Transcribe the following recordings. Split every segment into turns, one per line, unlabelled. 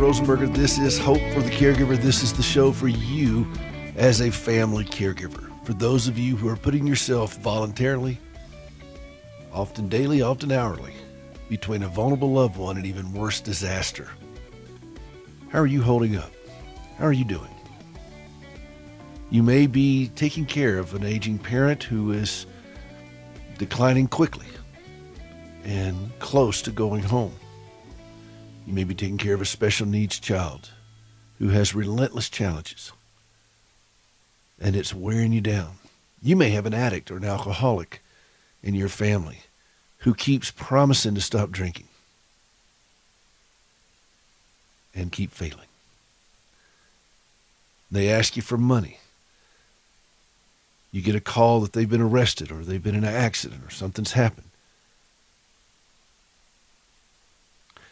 Rosenberger. This is Hope for the Caregiver. This is the show for you as a family caregiver. For those of you who are putting yourself voluntarily, often daily, often hourly, between a vulnerable loved one and even worse disaster. How are you holding up? How are you doing? You may be taking care of an aging parent who is declining quickly and close to going home. You may be taking care of a special needs child who has relentless challenges and it's wearing you down. You may have an addict or an alcoholic in your family who keeps promising to stop drinking and keep failing. They ask you for money. You get a call that they've been arrested or they've been in an accident or something's happened.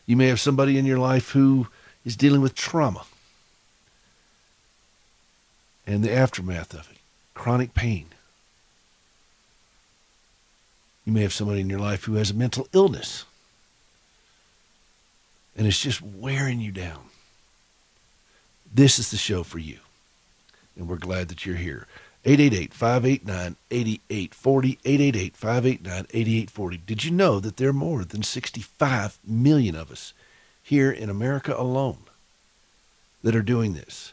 You may have somebody in your life who is dealing with trauma and the aftermath of it, chronic pain. You may have somebody in your life who has a mental illness and it's just wearing you down. This is the show for you. And we're glad that you're here. 888 589 8840. 888 589 8840. Did you know that there are more than 65 million of us here in America alone that are doing this?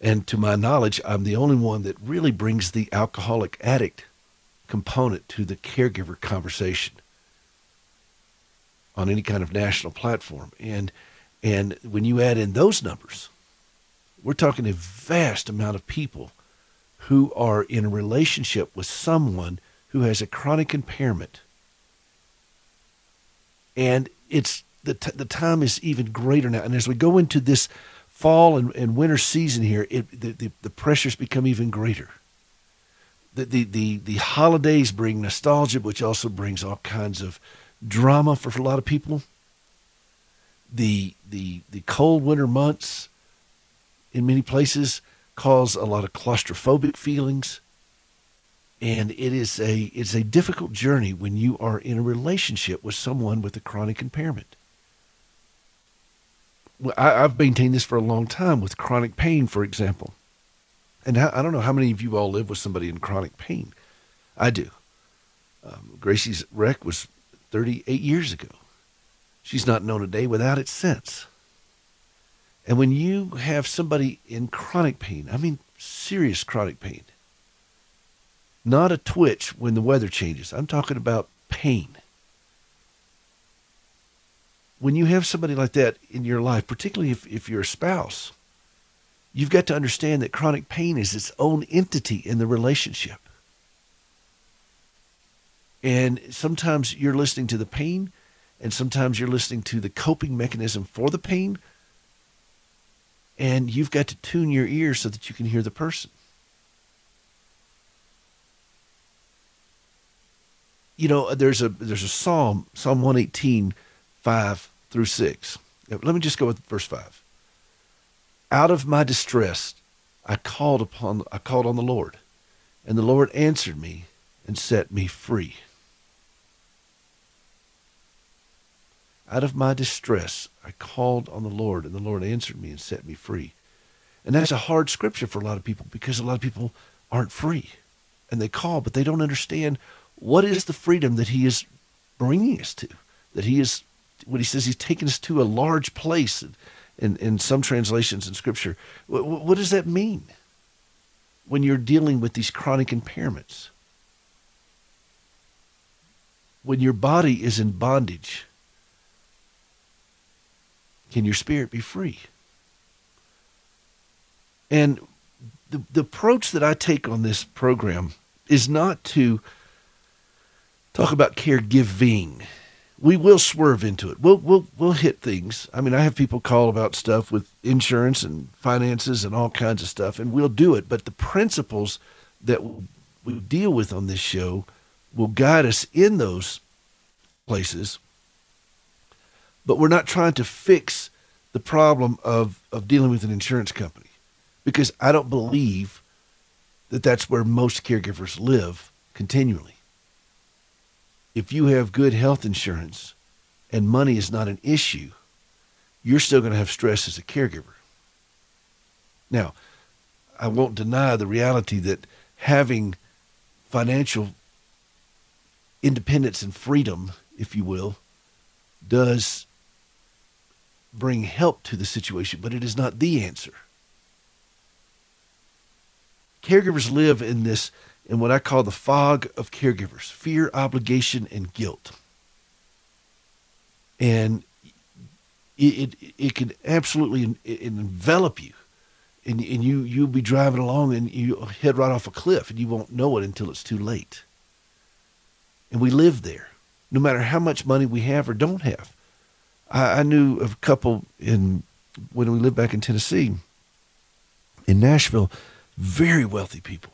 And to my knowledge, I'm the only one that really brings the alcoholic addict component to the caregiver conversation on any kind of national platform. And and when you add in those numbers, we're talking a vast amount of people who are in a relationship with someone who has a chronic impairment. And it's the, t- the time is even greater now. And as we go into this fall and, and winter season here, it, the, the, the pressures become even greater. The, the, the, the holidays bring nostalgia, which also brings all kinds of drama for a lot of people. The, the, the cold winter months in many places cause a lot of claustrophobic feelings. And it is a it's a difficult journey when you are in a relationship with someone with a chronic impairment. Well, I, have maintained this for a long time with chronic pain, for example. And I, I don't know how many of you all live with somebody in chronic pain. I do. Um, Gracie's wreck was 38 years ago. She's not known a day without it since. And when you have somebody in chronic pain, I mean serious chronic pain, not a twitch when the weather changes, I'm talking about pain. When you have somebody like that in your life, particularly if, if you're a spouse, you've got to understand that chronic pain is its own entity in the relationship. And sometimes you're listening to the pain, and sometimes you're listening to the coping mechanism for the pain, and you've got to tune your ears so that you can hear the person. You know, there's a there's a psalm, Psalm 118, 5 through 6. Let me just go with verse 5. Out of my distress, I called upon I called on the Lord, and the Lord answered me and set me free. Out of my distress, I called on the Lord, and the Lord answered me and set me free. And that's a hard scripture for a lot of people because a lot of people aren't free. And they call, but they don't understand what is the freedom that He is bringing us to. That He is, what He says, He's taken us to a large place in, in some translations in Scripture. What, what does that mean when you're dealing with these chronic impairments? When your body is in bondage can your spirit be free? And the, the approach that I take on this program is not to talk about caregiving. We will swerve into it. We'll, we'll, we'll hit things. I mean, I have people call about stuff with insurance and finances and all kinds of stuff, and we'll do it. But the principles that we deal with on this show will guide us in those places but we're not trying to fix the problem of, of dealing with an insurance company because I don't believe that that's where most caregivers live continually. If you have good health insurance, and money is not an issue, you're still going to have stress as a caregiver. Now, I won't deny the reality that having financial independence and freedom, if you will, does bring help to the situation, but it is not the answer. Caregivers live in this, in what I call the fog of caregivers fear, obligation, and guilt. And it, it, it can absolutely envelop you. And, and you, you'll be driving along and you head right off a cliff and you won't know it until it's too late. And we live there, no matter how much money we have or don't have. I, I knew a couple in when we lived back in Tennessee, in Nashville, very wealthy people.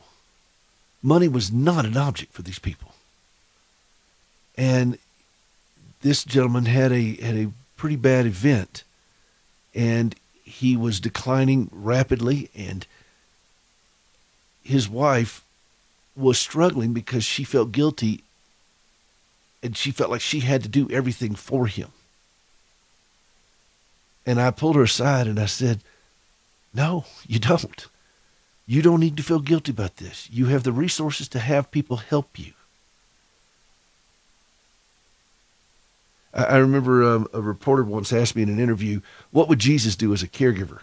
Money was not an object for these people. And this gentleman had a had a pretty bad event and he was declining rapidly and his wife was struggling because she felt guilty and she felt like she had to do everything for him. And I pulled her aside and I said, No, you don't. You don't need to feel guilty about this. You have the resources to have people help you. I, remember um, a reporter once asked me in an interview, What would Jesus do as a caregiver?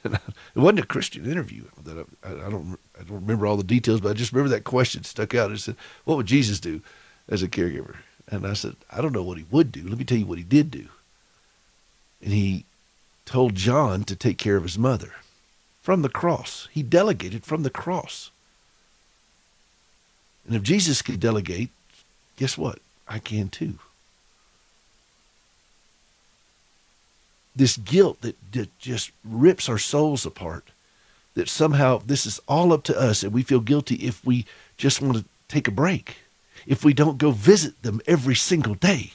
it wasn't a Christian interview. That I, I, don't I don't remember all the details, but I just remember that question stuck out. It said, "What would Jesus do as a caregiver?" And I said, "I don't know what he would do. Let me tell you what he did do." And he told John to take care of his mother from the cross. He delegated from the cross. And if Jesus could delegate, guess what? I can too. This guilt that, that just rips our souls apart, that somehow this is all up to us and we feel guilty if we just want to take a break, if we don't go visit them every single day.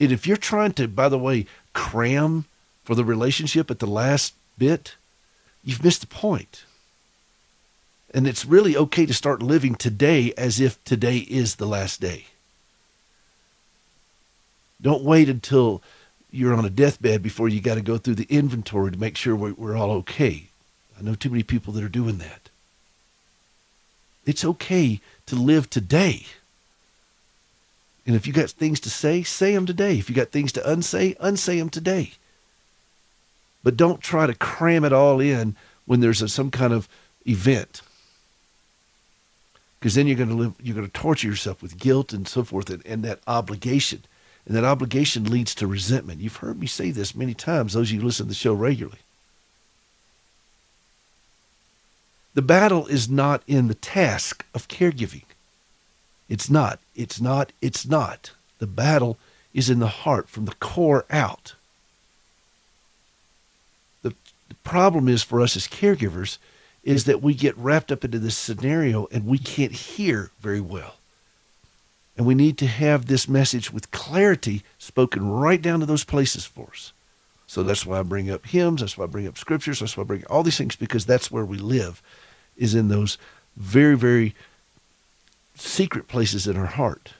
And if you're trying to, by the way, cram for the relationship at the last bit, you've missed the point. And it's really okay to start living today as if today is the last day. Don't wait until you're on a deathbed before you got to go through the inventory to make sure we're, all okay. I know too many people that are doing that. It's okay to live today. And if you got things to say, say them today. If you got things to unsay, unsay them today. But don't try to cram it all in when there's a, some kind of event. Because then you're going to live, you're going to torture yourself with guilt and so forth, and, and that obligation. And that obligation leads to resentment. You've heard me say this many times, those of you who listen to the show regularly. The battle is not in the task of caregiving. It's not. It's not. It's not. The battle is in the heart from the core out. The, the problem is for us as caregivers is that we get wrapped up into this scenario and we can't hear very well. And we need to have this message with clarity spoken right down to those places for us. So that's why I bring up hymns. That's why I bring up scriptures. That's why I bring all these things because that's where we live, is in those very, very secret places in our heart.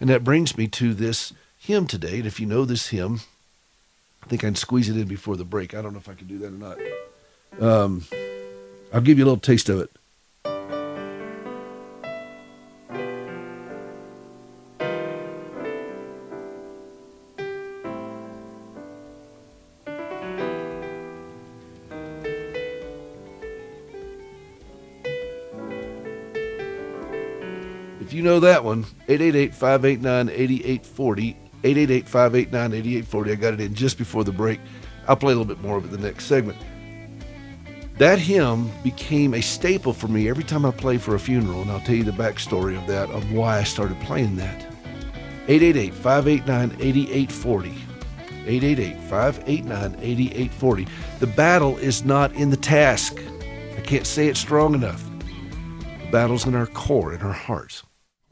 And that brings me to this hymn today. And if you know this hymn, I think I can squeeze it in before the break. I don't know if I can do that or not. Um, I'll give you a little taste of it. Know that one, 888-589-8840, 888-589-8840. I got it in just before the break. I'll play a little bit more of it in the next segment. That hymn became a staple for me every time I play for a funeral, and I'll tell you the backstory of that, of why I started playing that. 888-589-8840. 888-589-8840. The battle is not in the task. I can't say it strong enough. The battle's in our core, in our hearts.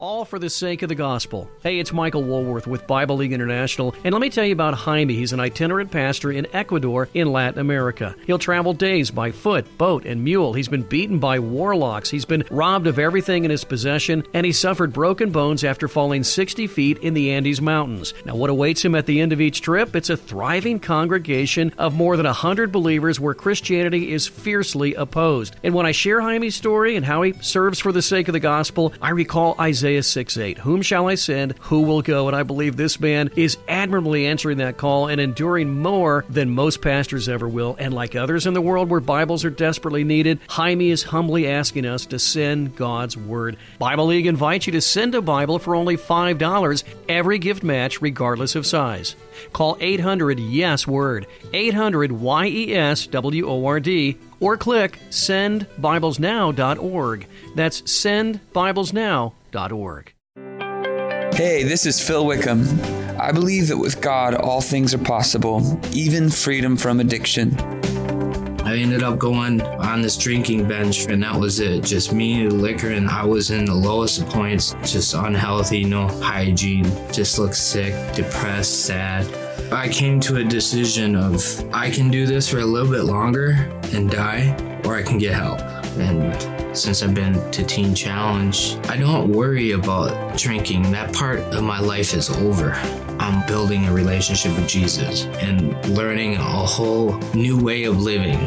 All for the sake of the gospel. Hey, it's Michael Woolworth with Bible League International, and let me tell you about Jaime. He's an itinerant pastor in Ecuador in Latin America. He'll travel days by foot, boat, and mule. He's been beaten by warlocks. He's been robbed of everything in his possession, and he suffered broken bones after falling 60 feet in the Andes Mountains. Now, what awaits him at the end of each trip? It's a thriving congregation of more than 100 believers where Christianity is fiercely opposed. And when I share Jaime's story and how he serves for the sake of the gospel, I recall Isaiah Isaiah 6 8. Whom shall I send? Who will go? And I believe this man is admirably answering that call and enduring more than most pastors ever will. And like others in the world where Bibles are desperately needed, Jaime is humbly asking us to send God's Word. Bible League invites you to send a Bible for only $5 every gift match, regardless of size. Call 800 Yes Word, 800 Y E S W O R D, or click sendbiblesnow.org. That's sendbiblesnow.org.
Hey, this is Phil Wickham. I believe that with God, all things are possible, even freedom from addiction.
I ended up going on this drinking bench, and that was it. Just me, liquor, and I was in the lowest of points, just unhealthy, no hygiene, just looked sick, depressed, sad. I came to a decision of I can do this for a little bit longer and die, or I can get help. And since I've been to Teen Challenge, I don't worry about drinking. That part of my life is over. I'm building a relationship with Jesus and learning a whole new way of living.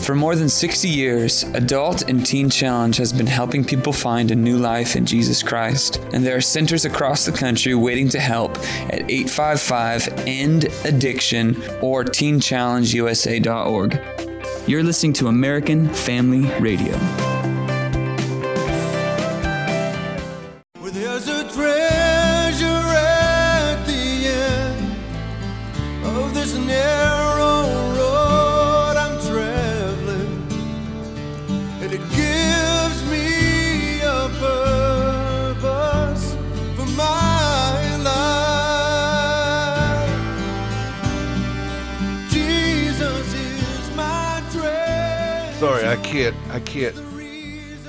For more than 60 years, Adult and Teen Challenge has been helping people find a new life in Jesus Christ. And there are centers across the country waiting to help at 855 End Addiction or teenchallengeusa.org. You're listening to American Family Radio.
Can't. I can't.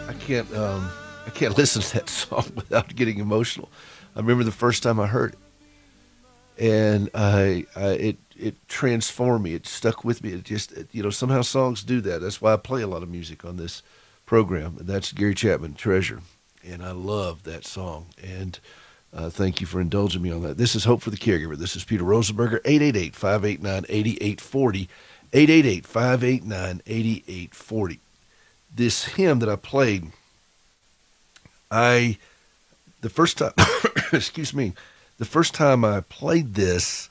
I can't. Um, I can't listen to that song without getting emotional. I remember the first time I heard it, and I, I it it transformed me. It stuck with me. It just it- you know somehow songs do that. That's why I play a lot of music on this program. And that's Gary Chapman, Treasure, and I love that song. And uh, thank you for indulging me on that. This is Hope for the Caregiver. This is Peter Rosenberger, 888-589-8840, 888-589-8840. This hymn that I played, I, the first time, excuse me, the first time I played this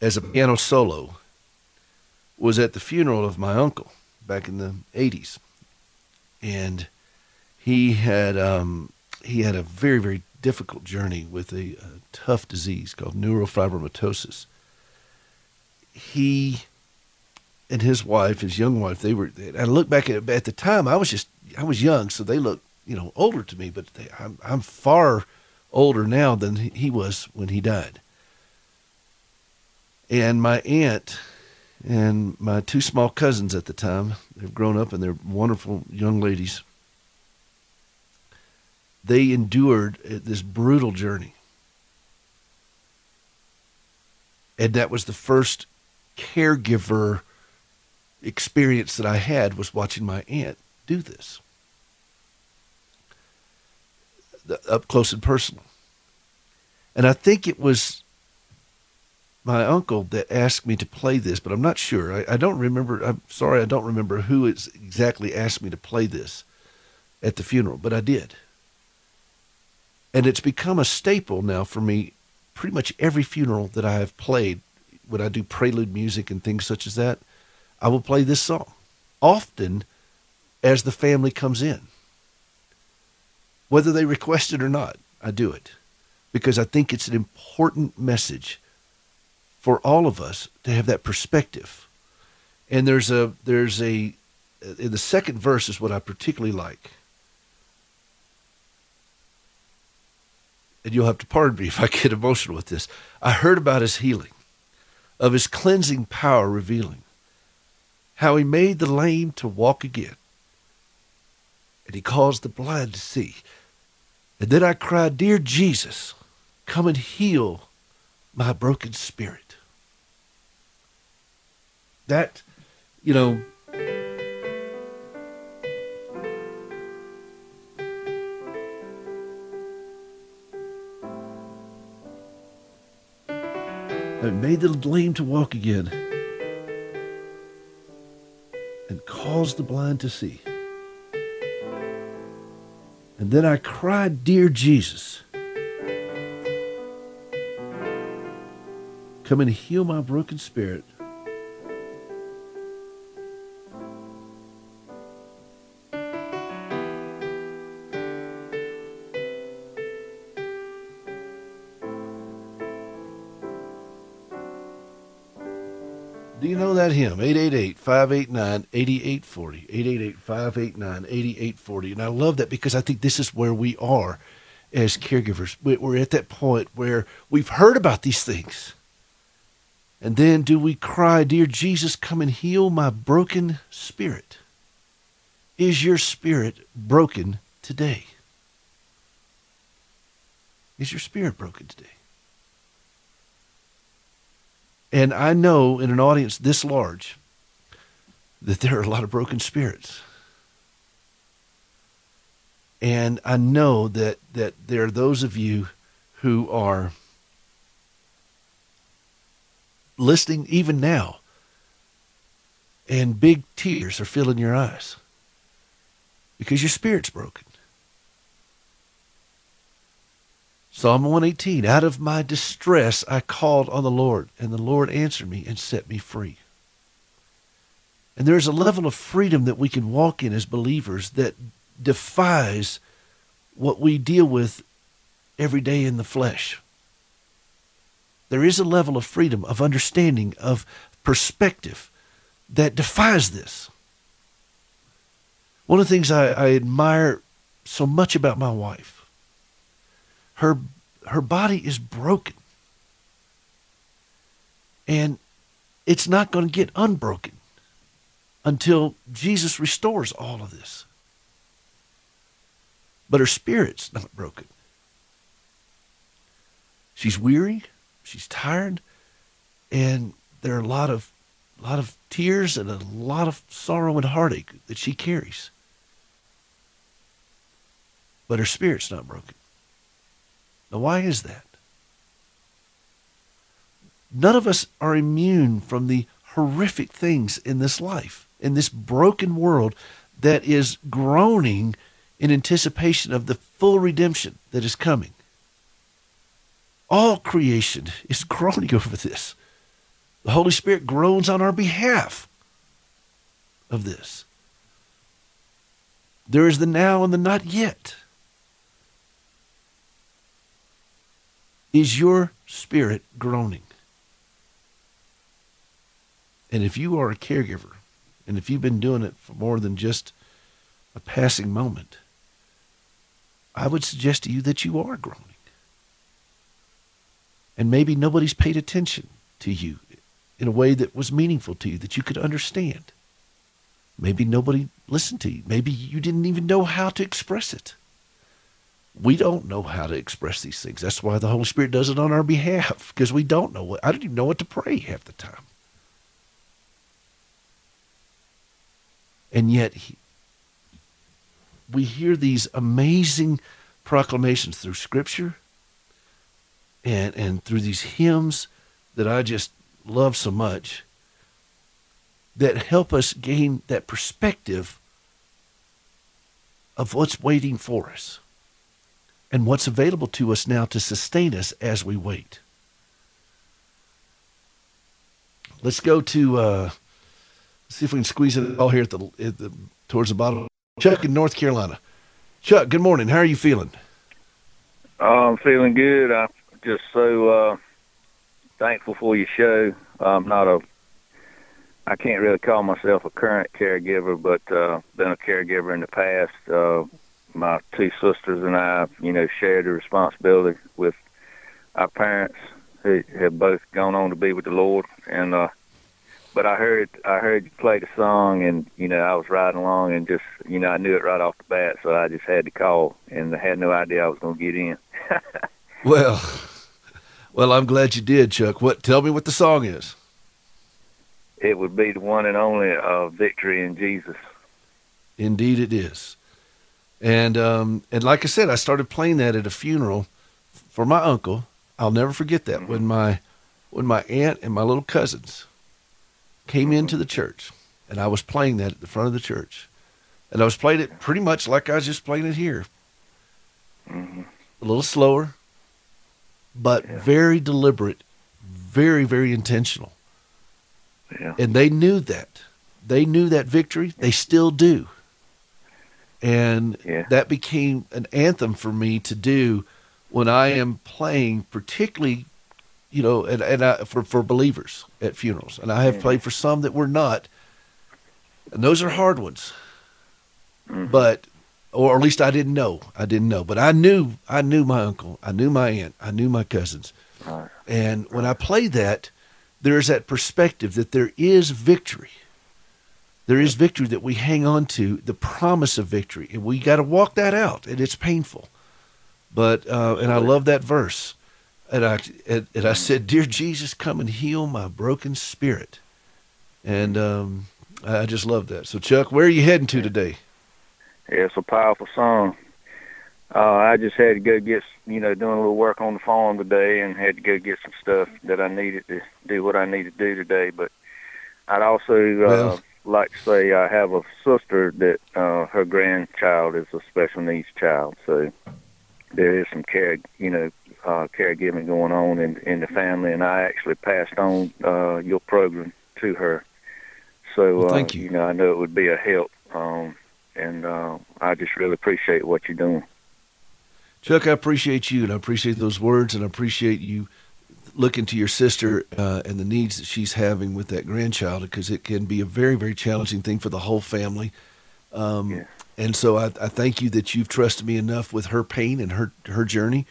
as a piano solo was at the funeral of my uncle back in the 80s. And he had um, he had a very very difficult journey with a, a tough disease called neurofibromatosis. He and his wife, his young wife, they were. I look back at at the time, I was just I was young, so they look you know older to me, but they, I'm I'm far older now than he he was when he died. And my aunt and my two small cousins at the time, they've grown up and they're wonderful young ladies. They endured uh, this brutal journey. And that was the first caregiver experience that I had was watching my aunt do this. Up close and personal. And I think it was my uncle that asked me to play this, but I'm not sure. I, I don't remember. I'm sorry, I don't remember who exactly asked me to play this at the funeral, but I did. And it's become a staple now for me. Pretty much every funeral that I have played, when I do prelude music and things such as that, I will play this song, often as the family comes in. Whether they request it or not, I do it because I think it's an important message for all of us to have that perspective. And there's a there's a in the second verse is what I particularly like. And you'll have to pardon me if I get emotional with this. I heard about his healing, of his cleansing power revealing, how he made the lame to walk again, and he caused the blind to see. And then I cried, Dear Jesus, come and heal my broken spirit. That, you know, and made the lame to walk again and caused the blind to see. And then I cried, Dear Jesus, come and heal my broken spirit. Hymn? 888-589-8840. 888-589-8840. And I love that because I think this is where we are as caregivers. We're at that point where we've heard about these things. And then do we cry, Dear Jesus, come and heal my broken spirit? Is your spirit broken today? Is your spirit broken today? And I know in an audience this large that there are a lot of broken spirits. And I know that, that there are those of you who are listening even now, and big tears are filling your eyes because your spirit's broken. Psalm 118 Out of my distress I called on the Lord, and the Lord answered me and set me free. And there's a level of freedom that we can walk in as believers that defies what we deal with every day in the flesh. There is a level of freedom, of understanding, of perspective that defies this. One of the things I, I admire so much about my wife her her body is broken. And it's not going to get unbroken until Jesus restores all of this. But her spirit's not broken. She's weary she's tired and there are a lot of a lot of tears and a lot of sorrow and heartache that she carries. But her spirit's not broken now, why is that? None of us are immune from the horrific things in this life, in this broken world that is groaning in anticipation of the full redemption that is coming. All creation is groaning over this. The Holy Spirit groans on our behalf of this. There is the now and the not yet. Is your spirit groaning? And if you are a caregiver, and if you've been doing it for more than just a passing moment, I would suggest to you that you are groaning. And maybe nobody's paid attention to you in a way that was meaningful to you, that you could understand. Maybe nobody listened to you. Maybe you didn't even know how to express it we don't know how to express these things. That's why the Holy Spirit does it on our behalf because we don't know what I don't even know what to pray half the time. And yet he, we hear these amazing proclamations through scripture and and through these hymns that I just love so much that help us gain that perspective of what's waiting for us and what's available to us now to sustain us as we wait. Let's go to uh, see if we can squeeze it all here at the, at the towards the bottom. Chuck in North Carolina. Chuck, good morning. How are you feeling?
I'm feeling good. I'm just so uh, thankful for your show. I'm not a, I can't really call myself a current caregiver, but uh, been a caregiver in the past. Uh, my two sisters and I, you know, shared the responsibility with our parents who have both gone on to be with the Lord. And uh, but I heard I heard you play the song, and you know I was riding along, and just you know I knew it right off the bat, so I just had to call, and I had no idea I was going to get in.
Well, well, I'm glad you did, Chuck. What? Tell me what the song is.
it would be the one and only uh, victory in Jesus.
Indeed, it is. And um, and like I said, I started playing that at a funeral for my uncle. I'll never forget that when my when my aunt and my little cousins came into the church, and I was playing that at the front of the church, and I was playing it pretty much like I was just playing it here,
hmm
a little slower, but
Yeah.
very deliberate, very very intentional.
Yeah.
and they knew that they knew that victory they still do and
Yeah.
that became an anthem for me to do when i am playing particularly you know and, and I, for, for believers at funerals and i have
Yeah.
played for some that were not and those are hard ones
Mhm.
but or at least i didn't know i didn't know but i knew i knew my uncle i knew my aunt i knew my cousins
Right.
and when I play that, there's that perspective that there is victory. There is victory that we hang on to, the promise of victory, and we got to walk that out, and it's painful. But uh, and I love that verse, and I and, and I said, "Dear Jesus, come and heal my broken spirit," and um, I just love that. So, Chuck, where are you heading to today?
Yeah, it's a powerful song. Uh, I just had to go get, you know, doing a little work on the farm today, and had to go get some stuff that I needed to do what I need to do today. But I'd also uh,
Well-
like say I have a sister that uh, her grandchild is a special needs child, so there is some care, you know, uh, caregiving going on in in the family, and I actually passed on uh, your program to her. So
Well,
uh,
thank you.
you know, I know it would be a help. Um, and uh, I just really appreciate what you're doing.
Chuck, I appreciate you, and I appreciate those words, and I appreciate you looking to your sister uh, and the needs that she's having with that grandchild, because it can be a very, very challenging thing for the whole family. Um,
Yeah.
And so I, I thank you that you've trusted me enough with her pain and her her journey.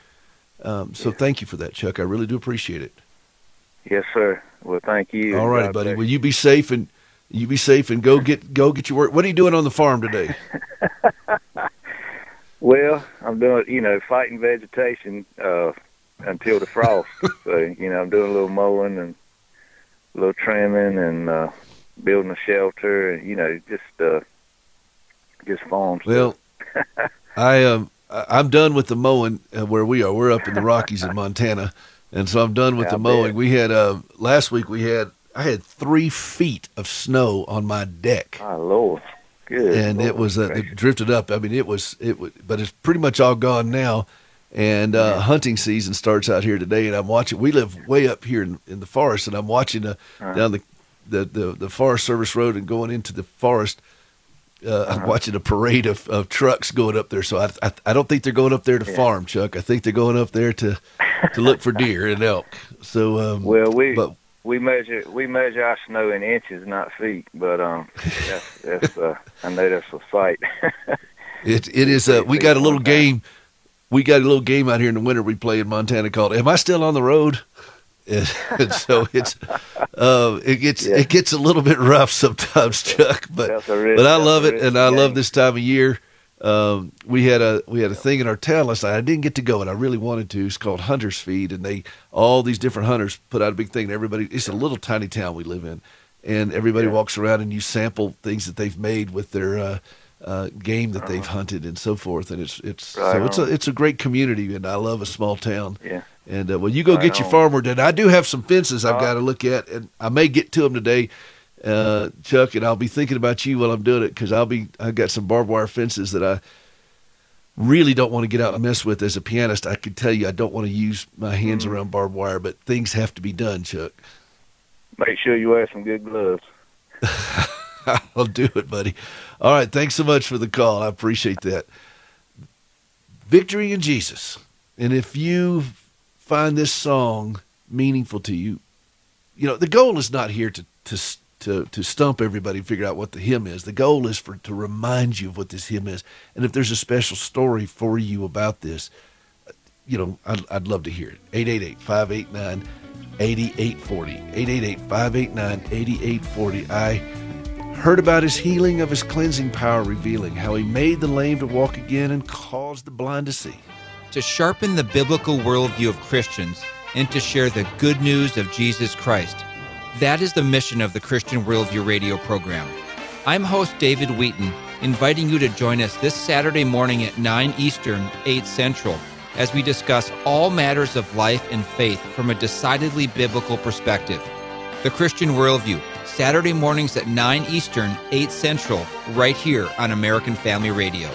Um, so thank you for that, Chuck. I really do appreciate it.
Yes, sir. Well, thank you.
All righty, buddy. Well, you be safe and you be safe and go get go get your work. What are you doing on the farm today?
Well, I'm doing, you know, fighting vegetation uh, until the frost. so, you know, I'm doing a little mowing and a little trimming and uh, building a shelter and, you know, just uh, just farm
Well. I um I'm done with the mowing uh, where we are. We're up in the Rockies in Montana, and so I'm done with
Yeah,
the mowing. We had uh, last week we had I had three feet of snow on my deck,
My Lord. Good.
and it was uh, it drifted up. I mean, it was it was, but it's pretty much all gone now. And uh, hunting season starts out here today, and I'm watching. We live way up here in, in the forest, and I'm watching uh,
Uh-huh.
down the, the the the Forest Service Road and going into the forest. Uh, I'm
Uh-huh.
watching a parade of, of trucks going up there. So I, I I don't think they're going up there to
Yeah.
farm, Chuck. I think they're going up there to to look for deer and elk. So um,
Well, we
but
we measure we measure our snow in inches, not feet. But um, that's, that's uh, I know that's a sight.
It it is. Uh, we got a little game. We got a little game out here in the winter we play in Montana called "Am I Still on the Road?" And, and so it's uh, it gets
Yeah.
it gets a little bit rough sometimes, Chuck. But
real-
but I love it, and I love this time of year. Um, we had a we had a thing in our town last night. I didn't get to go, and I really wanted to. It's called Hunters Feed, and they all these different hunters put out a big thing. And everybody, it's a little tiny town we live in, and everybody
Yeah.
walks around and you sample things that they've made with their uh, uh, game that they've hunted and so forth. And it's it's.
Right
so it's a it's a great community, and I love a small town.
Yeah.
And uh, well, you go
Right
get your
on.
farm work done. I do have some fences I've got to look at, and I may get to them today, uh, Chuck. And I'll be thinking about you while I'm doing it because I'll be I've got some barbed wire fences that I really don't want to get out and mess with as a pianist. I can tell you I don't want to use my hands
Mm.
around barbed wire, but things have to be done, Chuck.
Make sure you wear some good gloves.
I'll do it, buddy. All right, thanks so much for the call. I appreciate that. Victory in Jesus. And if you find this song meaningful to you, you know, the goal is not here to to to to stump everybody and figure out what the hymn is. The goal is for to remind you of what this hymn is. And if there's a special story for you about this, you know, I'd, I'd love to hear it. 888 589 8840. 888 589 8840. I heard about his healing of his cleansing power, revealing how he made the lame to walk again and caused the blind to see.
To sharpen the biblical worldview of Christians and to share the good news of Jesus Christ. That is the mission of the Christian Worldview radio program. I'm host David Wheaton, inviting you to join us this Saturday morning at 9 Eastern, 8 Central, as we discuss all matters of life and faith from a decidedly biblical perspective. The Christian Worldview, Saturday mornings at 9 Eastern, 8 Central, right here on American Family Radio.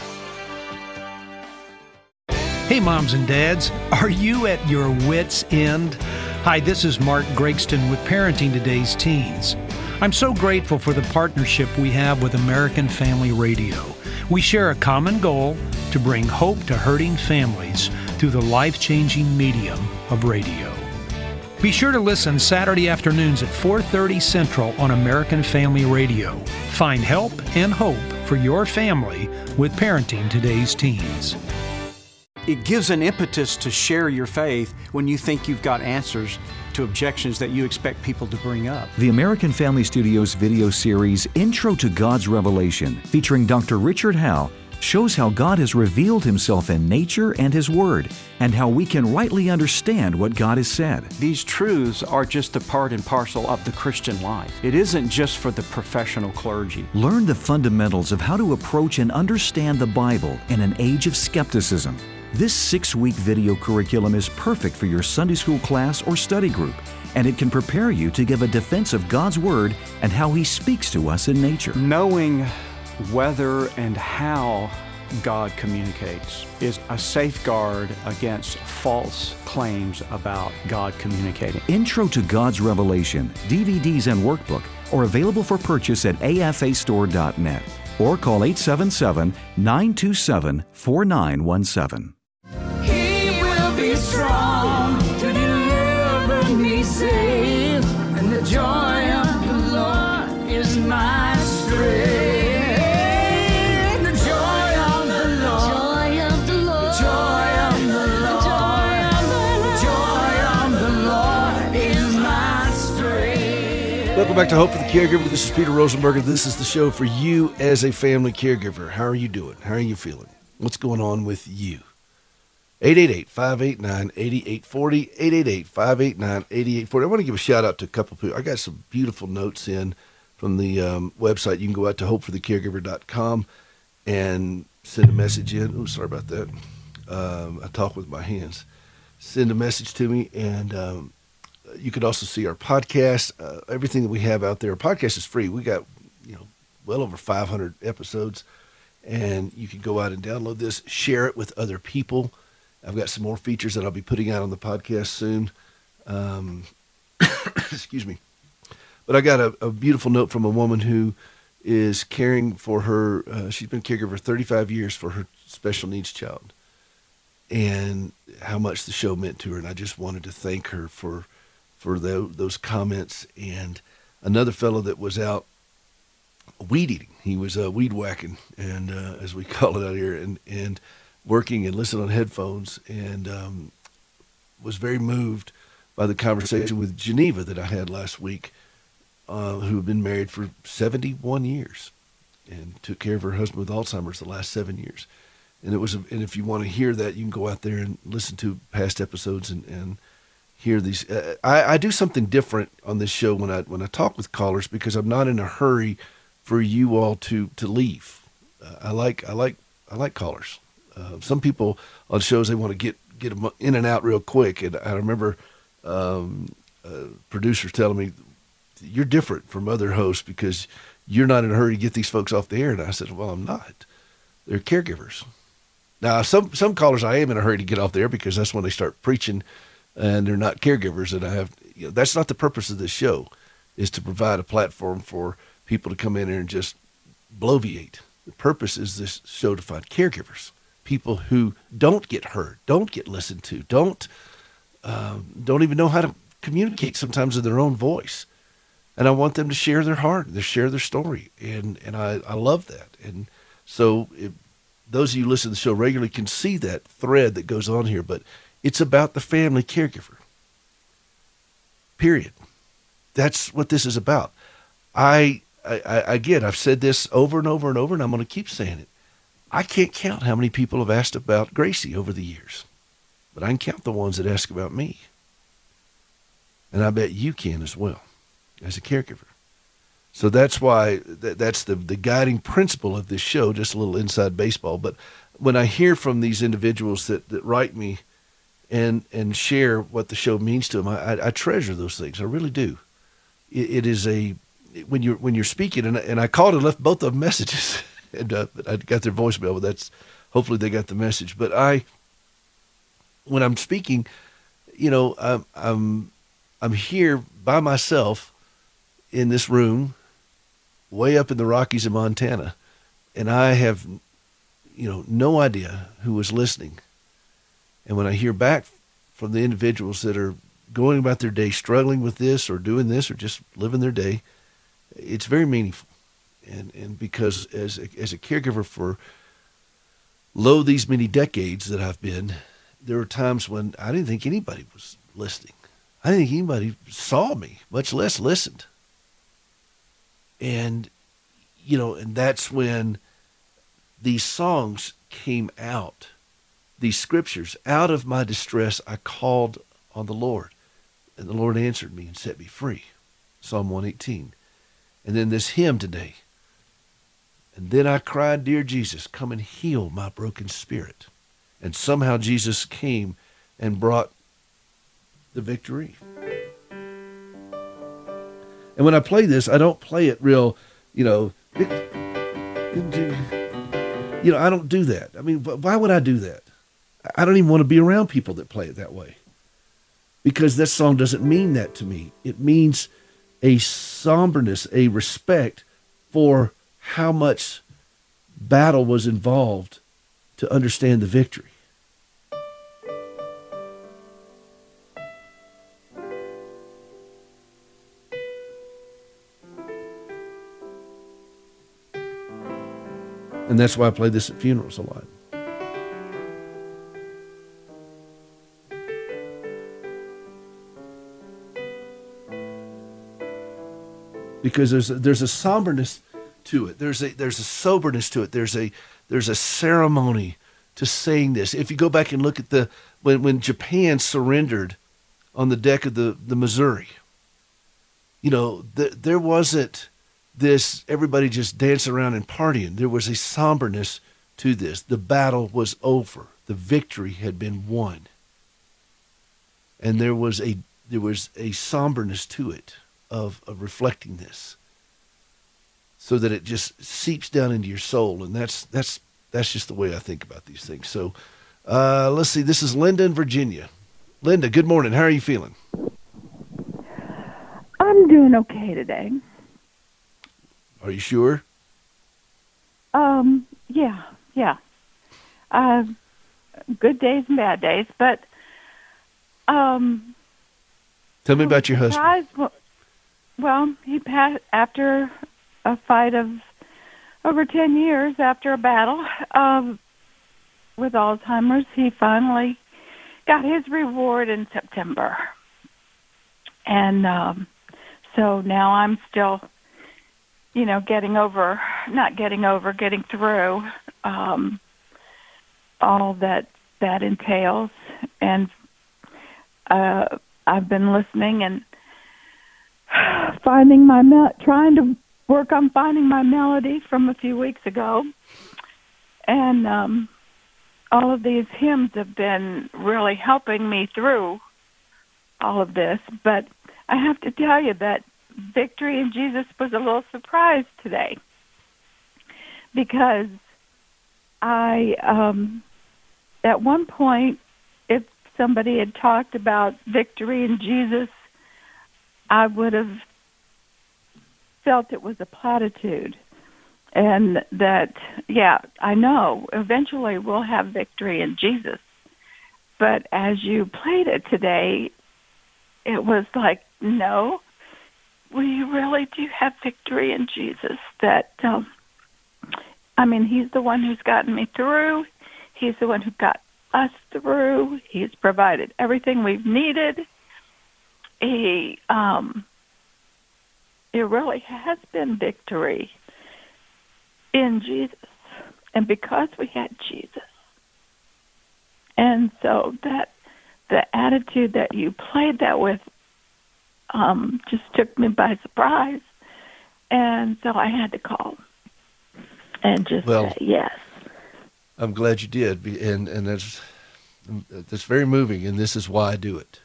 Hey, moms and dads, are you at your wits' end? Hi, this is Mark Gregston with Parenting Today's Teens. I'm so grateful for the partnership we have with American Family Radio. We share a common goal to bring hope to hurting families through the life changing medium of radio. Be sure to listen Saturday afternoons at 4:30 Central on American Family Radio. Find help and hope for your family with Parenting Today's Teens.
It gives an impetus to share your faith when you think you've got answers to objections that you expect people to bring up.
The American Family Studios video series Intro to God's Revelation, featuring Dr. Richard Howe, shows how God has revealed himself in nature and his word, and how we can rightly understand what God has said.
These truths are just a part and parcel of the Christian life. It isn't just for the professional clergy.
Learn the fundamentals of how to approach and understand the Bible in an age of skepticism. This six week video curriculum is perfect for your Sunday school class or study group, and it can prepare you to give a defense of God's Word and how He speaks to us in nature.
Knowing whether and how God communicates is a safeguard against false claims about God communicating.
Intro to God's Revelation, DVDs and workbook are available for purchase at afastore.net or call 877 927 4917.
Welcome back to Hope for the Caregiver. This is Peter Rosenberger. This is the show for you as a family caregiver. How are you doing? How are you feeling? What's going on with you? 888-589-8840, 888-589-8840. I want to give a shout out to a couple people. I got some beautiful notes in from the um, website. You can go out to hopeforthecaregiver.com and send a message in. Oh, sorry about that. Um, I talk with my hands. Send a message to me, and um, you could also see our podcast. Uh, everything that we have out there. Our podcast is free. We got you know well over 500 episodes, and you can go out and download this, share it with other people. I've got some more features that I'll be putting out on the podcast soon. Um, excuse me. But I got a, a, beautiful note from a woman who is caring for her. Uh, she's been caregiver for 35 years for her special needs child, and how much the show meant to her. And I just wanted to thank her for for the, those comments. And another fellow that was out weed eating. He was uh, weed whacking, and uh, as we call it out here, and and working and listening on headphones, and um, was very moved by the conversation with Geneva that I had last week, uh, who had been married for 71 years and took care of her husband with Alzheimer's the last seven years. And it was, and if you want to hear that, you can go out there and listen to past episodes and, and hear these. Uh, I, I do something different on this show when I when I talk with callers because I'm not in a hurry for you all to to leave. Uh, I like I like I like callers. Uh, some people on shows they want to get get them in and out real quick, and I remember um, producers telling me you're different from other hosts because you're not in a hurry to get these folks off the air. And I said, well, I'm not. They're caregivers. Now, some some callers I am in a hurry to get off the air because that's when they start preaching, and they're not caregivers. And I have you know, that's not the purpose of this show, is to provide a platform for people to come in here and just bloviate. The purpose is this show to find caregivers, people who don't get heard, don't get listened to, don't um, don't even know how to communicate sometimes in their own voice. And I want them to share their heart, to share their story, and and I, I love that. And so, those of you who listen to the show regularly can see that thread that goes on here. But it's about the family caregiver Period. That's what this is about. I, I, I again, I've said this over and over and over, and I'm going to keep saying it. I can't count how many people have asked about Gracie over the years, but I can count the ones that ask about me. And I bet you can as well as a caregiver. So that's why th- that's the, the guiding principle of this show, just a little inside baseball. But when I hear from these individuals that, that write me and, and share what the show means to them, I, I, I treasure those things. I really do. It, it is a, when you're, when you're speaking, and, I- and I called and left both of messages, and uh, I got their voicemail, but that's, hopefully they got the message. But I, when I'm speaking, you know, I'm, I'm, I'm here by myself in this room way up in the Rockies of Montana, and I have, you know, no idea who was listening. And when I hear back from the individuals that are going about their day struggling with this or doing this or just living their day, it's very meaningful. And and because as a, as a caregiver for lo these many decades that I've been, there were times when I didn't think anybody was listening. I didn't think anybody saw me, much less listened. And, you know, and that's when these songs came out, these scriptures. Out of my distress, I called on the Lord, and the Lord answered me and set me free. Psalm 118. And then this hymn today. And then I cried, Dear Jesus, come and heal my broken spirit. And somehow Jesus came and brought the victory. And when I play this, I don't play it real, you know, you know, I don't do that. I mean, why would I do that? I don't even want to be around people that play it that way. Because that song doesn't mean that to me. It means a somberness, a respect for how much battle was involved to understand the victory. And that's why I play this at funerals a lot. Because there's a, there's a somberness to it. There's a there's a soberness to it. There's a there's a ceremony to saying this. If you go back and look at the when when Japan surrendered on the deck of the the Missouri, you know, th- there wasn't this everybody just dancing around and partying. There was a somberness to this. The battle was over. The victory had been won. And there was a there was a somberness to it of, of reflecting this. So that it just seeps down into your soul. And that's that's that's just the way I think about these things. So uh, let's see, this is Linda in Virginia. Linda, good morning. How are you feeling?
I'm doing okay today.
Are you sure?
Um, yeah, yeah. Uh, good days and bad days, but um,
Tell me about your husband.
Well, he passed after a fight of over ten years after a battle um, with Alzheimer's. He finally got his reward in September, and um, so now I'm still you know, getting over, not getting over, getting through um, all that that entails. And uh, I've been listening and finding my mel- trying to work on finding my melody from a few weeks ago, and um, all of these hymns have been really helping me through all of this. But I have to tell you that victory in Jesus was a little surprise today because I, um, at one point, if somebody had talked about victory in Jesus, I would have felt it was a platitude. And that, yeah, I know eventually we'll have victory in Jesus. But as you played it today, it was like, no, we really do have victory in Jesus. That, um, I mean, He's the one who's gotten me through. He's the one who got us through. He's provided everything we've needed. He um it really has been victory in Jesus. And because we had Jesus. And so that the attitude that you played that with um just took me by surprise. And so I had to call and just
Well-
say yes.
I'm glad you did, and and that's that's very moving, and this is why I do it,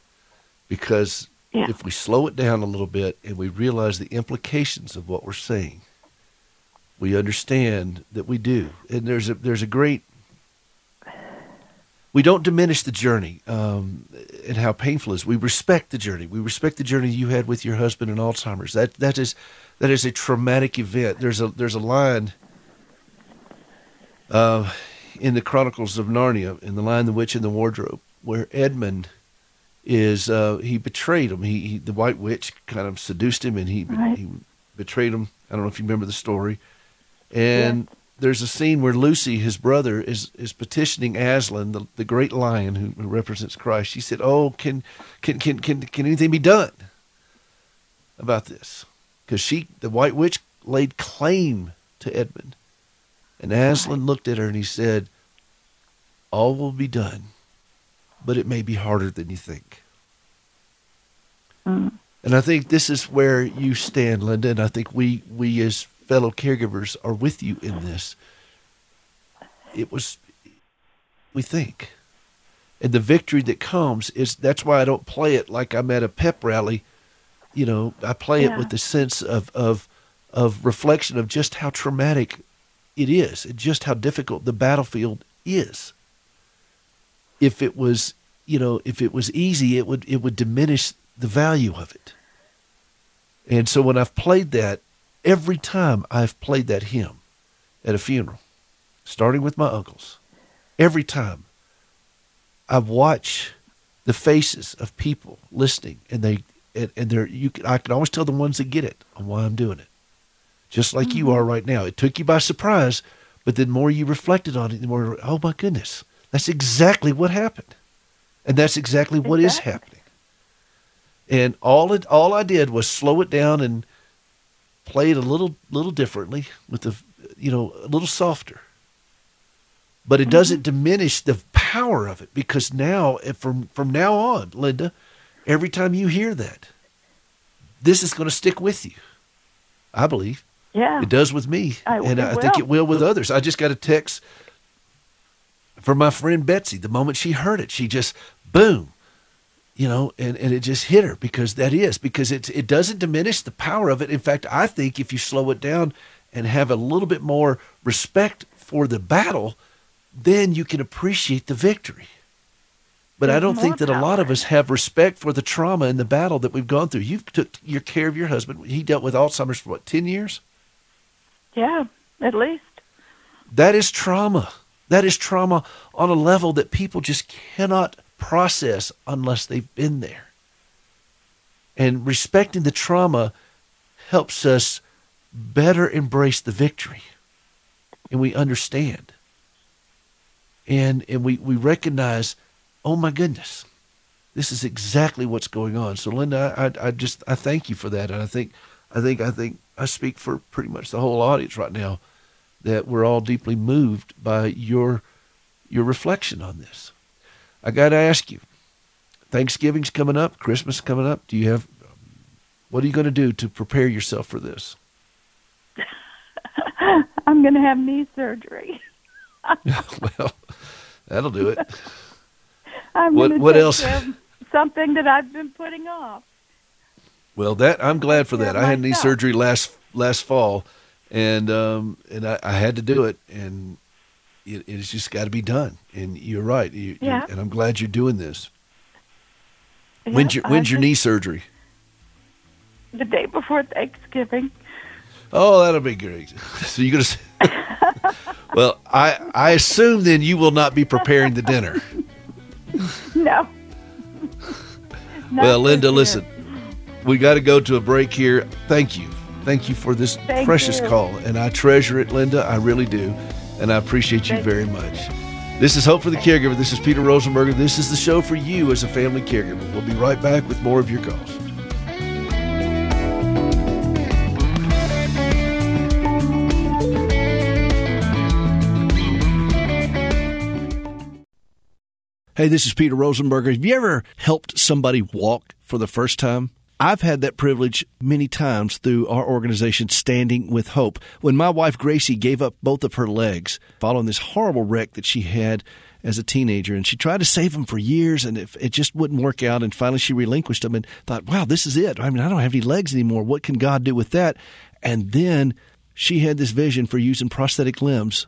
because
Yeah.
if we slow it down a little bit and we realize the implications of what we're saying, we understand that we do, and there's a there's a great. We don't diminish the journey um, and how painful it is. We respect the journey. We respect the journey you had with your husband and Alzheimer's. That that is that is a traumatic event. There's a there's a line uh, in the Chronicles of Narnia, in the Lion, the Witch, and the Wardrobe, where Edmund is uh, he betrayed him. He, he the White Witch kind of seduced him, and he
Right.
he betrayed him. I don't know if you remember the story. And there's a scene where Lucy, his brother, is is petitioning Aslan, the, the great lion who, who represents Christ. She said, "Oh, can can can can can anything be done about this?" Because she, the White Witch, laid claim to Edmund. And Aslan looked at her and he said, All will be done, but it may be harder than you think.
Mm.
And I think this is where you stand, Linda, and I think we, we as fellow caregivers are with you in this. It was, we think. And the victory that comes is that's why I don't play it like I'm at a pep rally. You know, I play it with the sense of, of, of reflection of just how traumatic it is and just how difficult the battlefield is. If it was, you know, if it was easy, it would it would diminish the value of it. And so when I've played that, every time I've played that hymn at a funeral, starting with my uncles, every time I watch the faces of people listening, and they and, and they're you. Can, I can always tell the ones that get it on why I'm doing it, just like you mm-hmm. are right now. It took you by surprise, but the more you reflected on it, the more oh my goodness, that's exactly what happened, and that's exactly what is
Exactly.
happening. And all it all I did was slow it down and play it a little little differently with the you know a little softer. But it doesn't mm-hmm. diminish the power of it because now eh, from from now on linda every time you hear that this is going to stick with you i believe.
Yeah.
it does with me.
I-
and i think it will with others. I just got a text from my friend betsy the moment she heard it she just boom you know and, and it just hit her because that is because it, it doesn't diminish the power of it. In fact i think if you slow it down and have a little bit more respect for the battle then you can appreciate the victory. But i don't think that a lot of us have respect for the trauma and the battle that we've gone through. You took your care of your husband. He dealt with alzheimer's for what 10 years?
Yeah, at least.
that is trauma. That is trauma on a level that people just cannot process unless they've been there. And respecting the trauma helps us better embrace the victory. And we understand. And and we, we recognize, oh my goodness, this is exactly what's going on. So Linda, I, I just I thank you for that. And I think I think I think I speak for pretty much the whole audience right now that we're all deeply moved by your your reflection on this. I got to ask you, Thanksgiving's coming up, Christmas coming up. Do you have what are you going to do to prepare yourself for this?
I'm going to have knee surgery.
well, that'll do it.
I'm
What- what else?
something that I've been putting off.
Well, that I'm glad for that. I had knee surgery last last fall, and um, and I, I had to do it, and it, it's just got to be done. And you're right. You,
Yeah.
and I'm glad you're doing this.
Yeah,
when's your when's your knee surgery?
The day before Thanksgiving.
Oh, that'll be great. So you're gonna. well, I I assume then you will not be preparing the dinner.
No.
Well, Linda, listen, we got to go to a break here. Thank you, Thank you for this
Thank
precious
you.
call. And I treasure it, Linda. I really do. And I appreciate you
Thank
very you. much. This is Hope for the Caregiver. This is Peter Rosenberger. This is the show for you as a family caregiver. We'll be right back with more of your calls. Hey, this is Peter Rosenberger. Have you ever helped somebody walk for the first time? I've had that privilege many times through our organization, Standing with Hope. When my wife Gracie gave up both of her legs following this horrible wreck that she had as a teenager, and she tried to save them for years, and it, it just wouldn't work out. And finally, she relinquished them and thought, "Wow, this is it. I mean, I don't have any legs anymore. What can God do with that?" And then she had this vision for using prosthetic limbs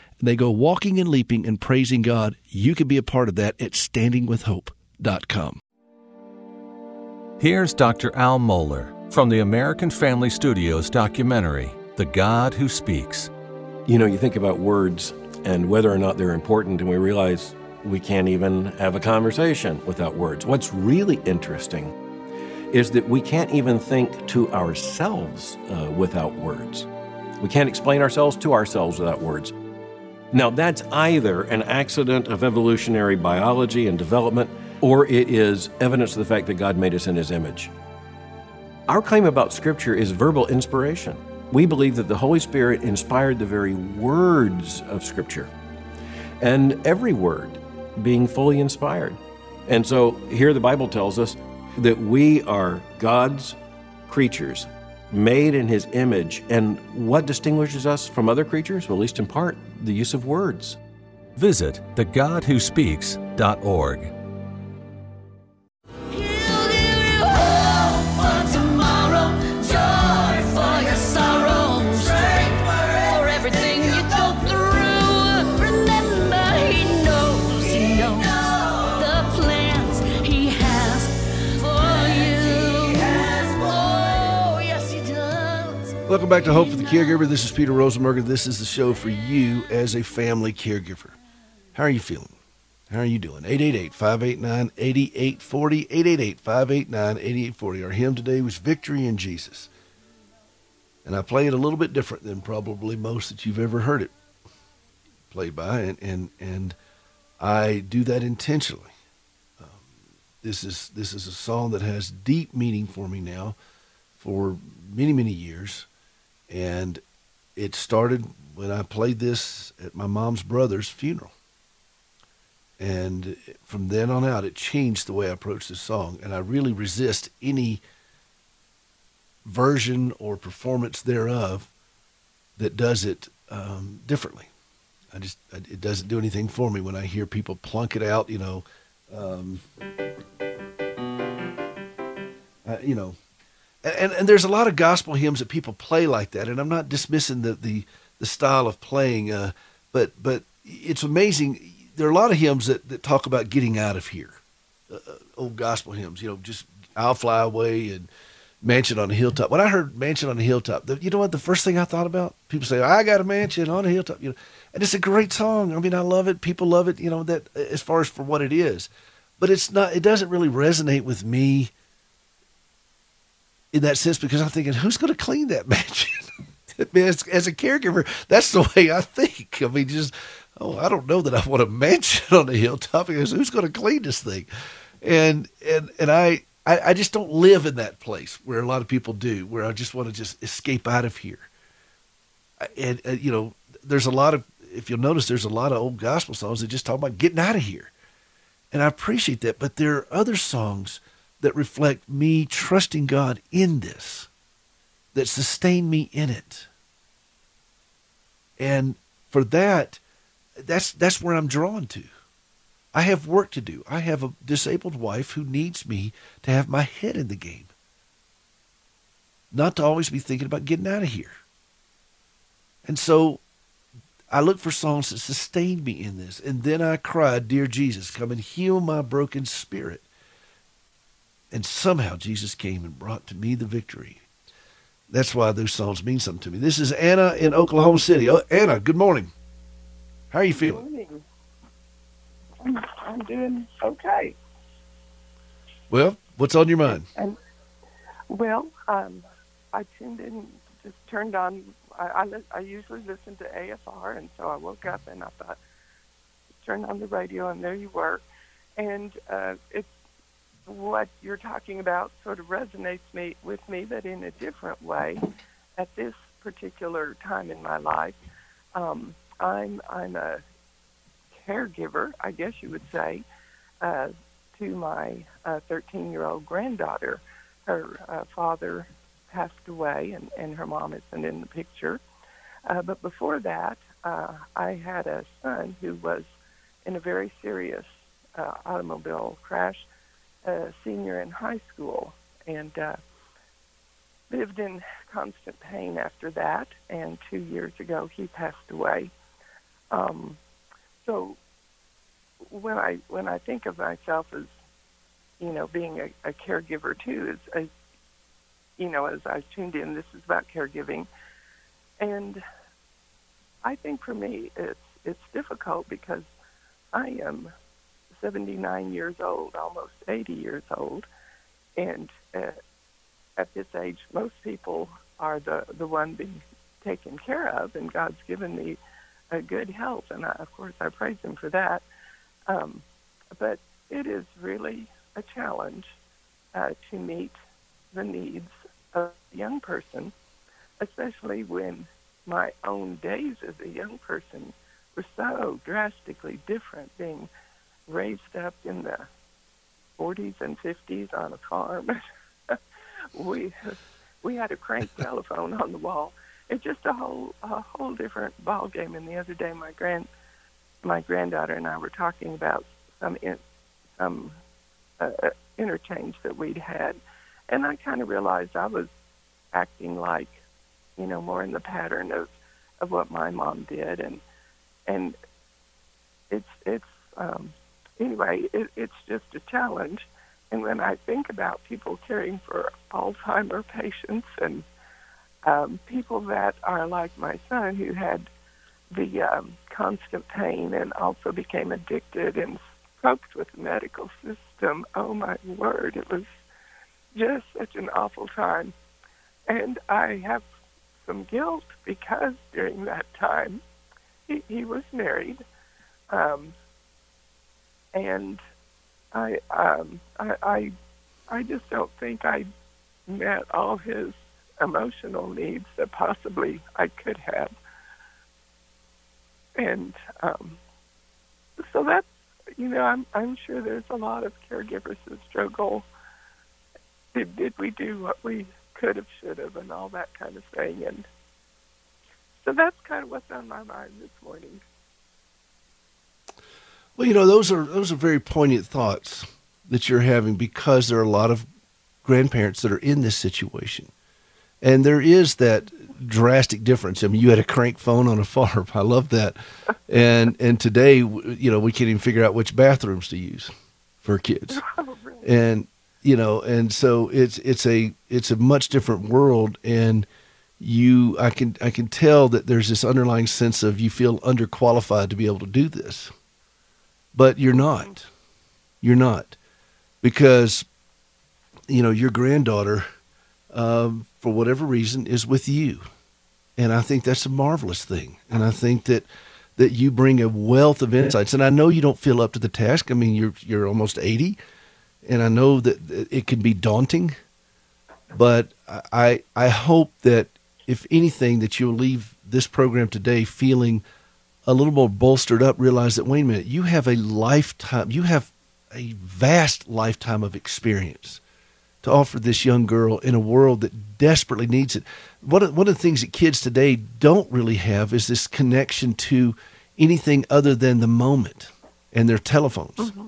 They go walking and leaping and praising God. You can be a part of that at standingwithhope.com.
Here's Dr. Al Mohler from the American Family Studios documentary, The God Who Speaks.
You know, you think about words and whether or not they're important, and we realize we can't even have a conversation without words. What's really interesting is that we can't even think to ourselves uh, without words. We can't explain ourselves to ourselves without words. Now, that's either an accident of evolutionary biology and development, or it is evidence of the fact that God made us in His image. Our claim about Scripture is verbal inspiration. We believe that the Holy Spirit inspired the very words of Scripture, and every word being fully inspired. And so here the Bible tells us that we are God's creatures, made in His image. And what distinguishes us from other creatures? Well, at least in part, the use of words.
Visit thegodwhospeaks.org.
Welcome back to Hope for the Caregiver. This is Peter Rosenberger. This is the show for you as a family caregiver. How are you feeling? How are you doing? 888-589-8840, 888-589-8840. Our hymn today was Victory in Jesus. And I play it a little bit different than probably most that you've ever heard it played by, and and, and I do that intentionally. Um, this is this is a song that has deep meaning for me now, for many many years, and it started when I played this at my mom's brother's funeral. And from then on out, it changed the way I approached this song, and I really resist any version or performance thereof that does it um, differently. I just it doesn't do anything for me when I hear people plunk it out. You know, um, uh, you know, and and there's a lot of gospel hymns that people play like that, and I'm not dismissing the the, the style of playing, uh, but but it's amazing. There are a lot of hymns that, that talk about getting out of here, uh, old gospel hymns. You know, just I'll fly away and mansion on a hilltop. When I heard mansion on a hilltop, the, you know what? The first thing I thought about people say, "I got a mansion on a hilltop," you know, and it's a great song. I mean, I love it. People love it. You know that as far as for what it is, but it's not. It doesn't really resonate with me in that sense because I'm thinking, who's going to clean that mansion? I mean, as, as a caregiver, that's the way I think. I mean, just oh, I don't know that I want a mansion on a hilltop because who's going to clean this thing? And and and I, I I just don't live in that place where a lot of people do, where I just want to just escape out of here. And, and you know, there's a lot of if you'll notice, there's a lot of old gospel songs that just talk about getting out of here, and I appreciate that. But there are other songs that reflect me trusting God in this, that sustain me in it. And for that, that's that's where I'm drawn to. I have work to do. I have a disabled wife who needs me to have my head in the game. Not to always be thinking about getting out of here. And so I look for songs that sustain me in this. And then I cried, Dear Jesus, come and heal my broken spirit. And somehow Jesus came and brought to me the victory. That's why those songs mean something to me. This is Anna in Oklahoma City. Oh, Anna, good morning. How are you feeling?
Morning. I'm, I'm doing okay.
Well, what's on your mind?
And well, um, I tuned in, just turned on. I, I, li- I usually listen to AFR, and so I woke up and I thought, turned on the radio, and there you were. And uh, it's what you're talking about sort of resonates me with me, but in a different way. At this particular time in my life, um, I'm I'm a caregiver, I guess you would say, uh, to my 13 uh, year old granddaughter. Her uh, father passed away, and, and her mom isn't in the picture. Uh, but before that, uh, I had a son who was in a very serious uh, automobile crash, a senior in high school, and uh, lived in constant pain after that. And two years ago, he passed away. Um, so when I when I think of myself as you know being a, a caregiver too, as, as you know, as I tuned in, this is about caregiving, and I think for me it's it's difficult because I am 79 years old, almost 80 years old, and uh, at this age, most people are the the one being taken care of, and God's given me a good health, and I, of course I praise Him for that. Um, but it is really a challenge uh, to meet the needs of a young person, especially when my own days as a young person were so drastically different, being raised up in the 40s and 50s on a farm. we we had a crank telephone on the wall. It's just a whole a whole different ball game. And the other day, my grand my granddaughter and I were talking about some in, some uh, uh interchange that we'd had, and I kind of realized I was acting like, you know, more in the pattern of of what my mom did, and and it's it's um, anyway, it, it's just a challenge. And when I think about people caring for Alzheimer patients and um, people that are like my son who had the um, constant pain and also became addicted and coped with the medical system. Oh my word, it was just such an awful time. And I have some guilt because during that time he, he was married. Um, and I, um, I, I, I just don't think I met all his emotional needs that possibly I could have and um, so that's you know I'm I'm sure there's a lot of caregivers who struggle. Did did we do what we could have, should have, and all that kind of thing, and so that's kind of what's on my mind this morning.
Well, you know those are those are very poignant thoughts that you're having because there are a lot of grandparents that are in this situation, and there is that drastic difference. I mean, you had a crank phone on a farm. I love that. And and today, you know, we can't even figure out which bathrooms to use for kids. Oh, and you know, and so it's it's a it's a much different world. And you, I can I can tell that there's this underlying sense of you feel underqualified to be able to do this, but you're not. You're not because you know your granddaughter um, for whatever reason, is with you. And I think that's a marvelous thing. And I think that that you bring a wealth of insights. And I know you don't feel up to the task. I mean, you're you're almost eighty, and I know that it can be daunting. But I I hope that if anything, that you'll leave this program today feeling a little more bolstered up. Realize that wait a minute, you have a lifetime. You have a vast lifetime of experience to offer this young girl in a world that desperately needs it. One of, one of the things that kids today don't really have is this connection to anything other than the moment and their telephones. Mm-hmm.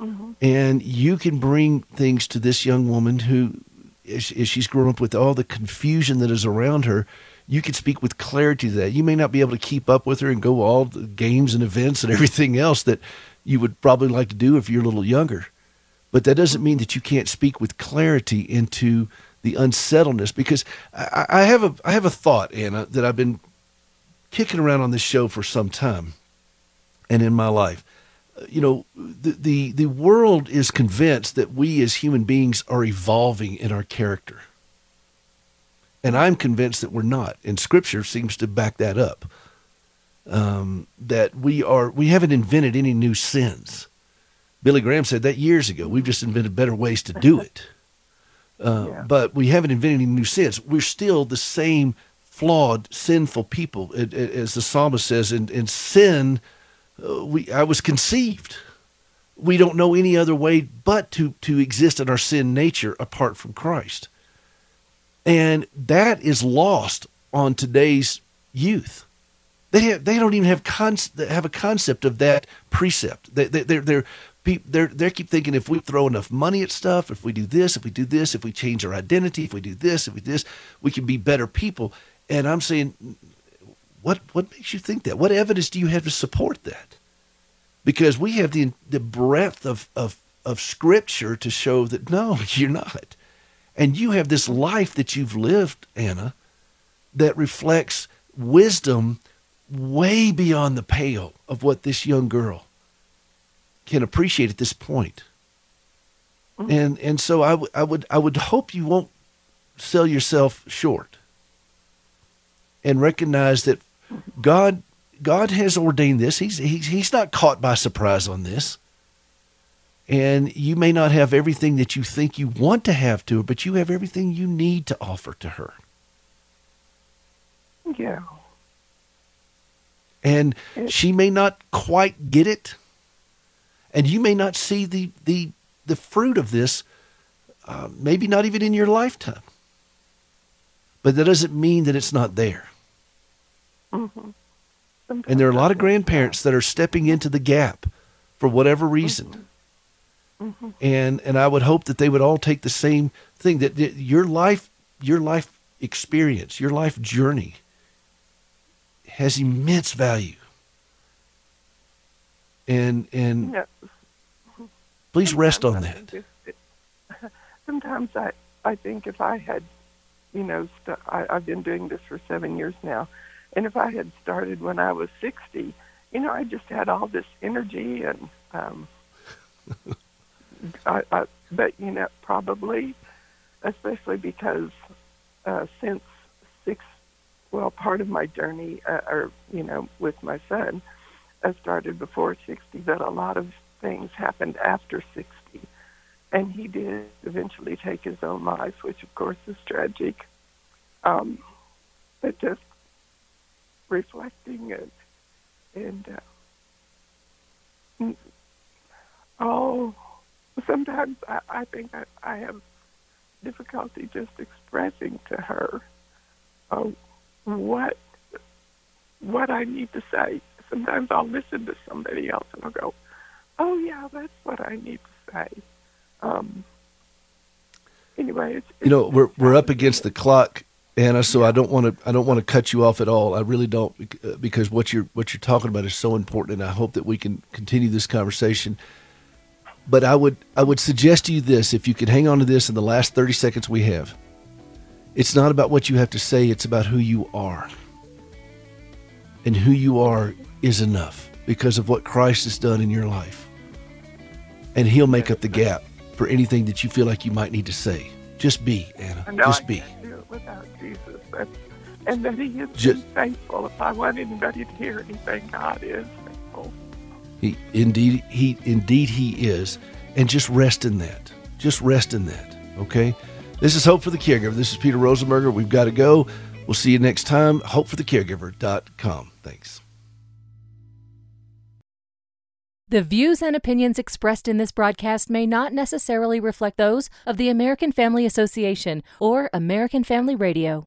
Mm-hmm. And you can bring things to this young woman who, as, as she's grown up with all the confusion that is around her, you can speak with clarity to that. You may not be able to keep up with her and go all the games and events and everything else that you would probably like to do if you're a little younger but that doesn't mean that you can't speak with clarity into the unsettledness. Because I, I have a I have a thought, Anna, that I've been kicking around on this show for some time, and in my life, uh, you know, the, the the world is convinced that we as human beings are evolving in our character, and I'm convinced that we're not. And Scripture seems to back that up. Um, that we are we haven't invented any new sins. Billy Graham said that years ago. We've just invented better ways to do it. Uh, But we haven't invented any new sins. We're still the same flawed, sinful people, It- it- as the psalmist says. In, in sin, uh, we I was conceived. We don't know any other way but to to exist in our sin nature apart from Christ, and that is lost on today's youth. They have, they don't even have con- have a concept of that precept. They, they, they're they're they're they keep thinking if we throw enough money at stuff, if we do this, if we do this, if we change our identity, if we do this, if we do this, we can be better people. And I'm saying, what what makes you think that? What evidence do you have to support that? Because we have the the breadth of of of scripture to show that no, you're not. And you have this life that you've lived, Anna, that reflects wisdom way beyond the pale of what this young girl can appreciate at this point. Mm. And and so I, w- I would I would hope you won't sell yourself short. And recognize that mm-hmm. God God has ordained this. He's he's he's not caught by surprise on this. And you may not have everything that you think you want to have to her, but you have everything you need to offer to her.
Yeah.
and she may not quite get it and you may not see the the the fruit of this uh, maybe not even in your lifetime but that doesn't mean that it's not there
Mm-hmm.
and there are a lot of grandparents that are stepping into the gap for whatever reason
Mm-hmm.
And and I would hope that they would all take the same thing that, that your life your life experience your life journey has immense value and and
Yeah.
please rest on
Sometimes
that
just- Sometimes I, I think if I had, you know, st- I, I've been doing this for seven years now, and if I had started when I was 60, you know, I just had all this energy and, um, I, I, but you know, probably, especially because uh, since six, well, part of my journey, uh, or you know, with my son, I started before 60, but a lot of things happened after 60. And he did eventually take his own life, which of course is tragic. Um, but just reflecting and, and uh, sometimes I, I think I, I have difficulty just expressing to her uh, what what I need to say. Sometimes I'll listen to somebody else and I'll go, "Oh yeah, that's what I need to say." Um, anyway, it's,
you know we're we're up against the clock Anna so I don't want to I don't want to cut you off at all I really don't uh, because what you're what you're talking about is so important and I hope that we can continue this conversation but I would I would suggest to you this if you could hang on to this in the last 30 seconds we have it's not about what you have to say it's about who you are and who you are is enough because of what Christ has done in your life and he'll make up the gap for anything that you feel like you might need to say just be Anna just
I
be
can't do it without Jesus. That's, and that He is
Just-
faithful. If I want anybody to hear anything, God is.
He indeed he indeed he is. And just rest in that. Just rest in that. Okay? This is Hope for the Caregiver. This is Peter Rosenberger. We've got to go. We'll see you next time. HopeForTheCaregiver.com. Thanks.
The views and opinions expressed in this broadcast may not necessarily reflect those of the American Family Association or American Family Radio.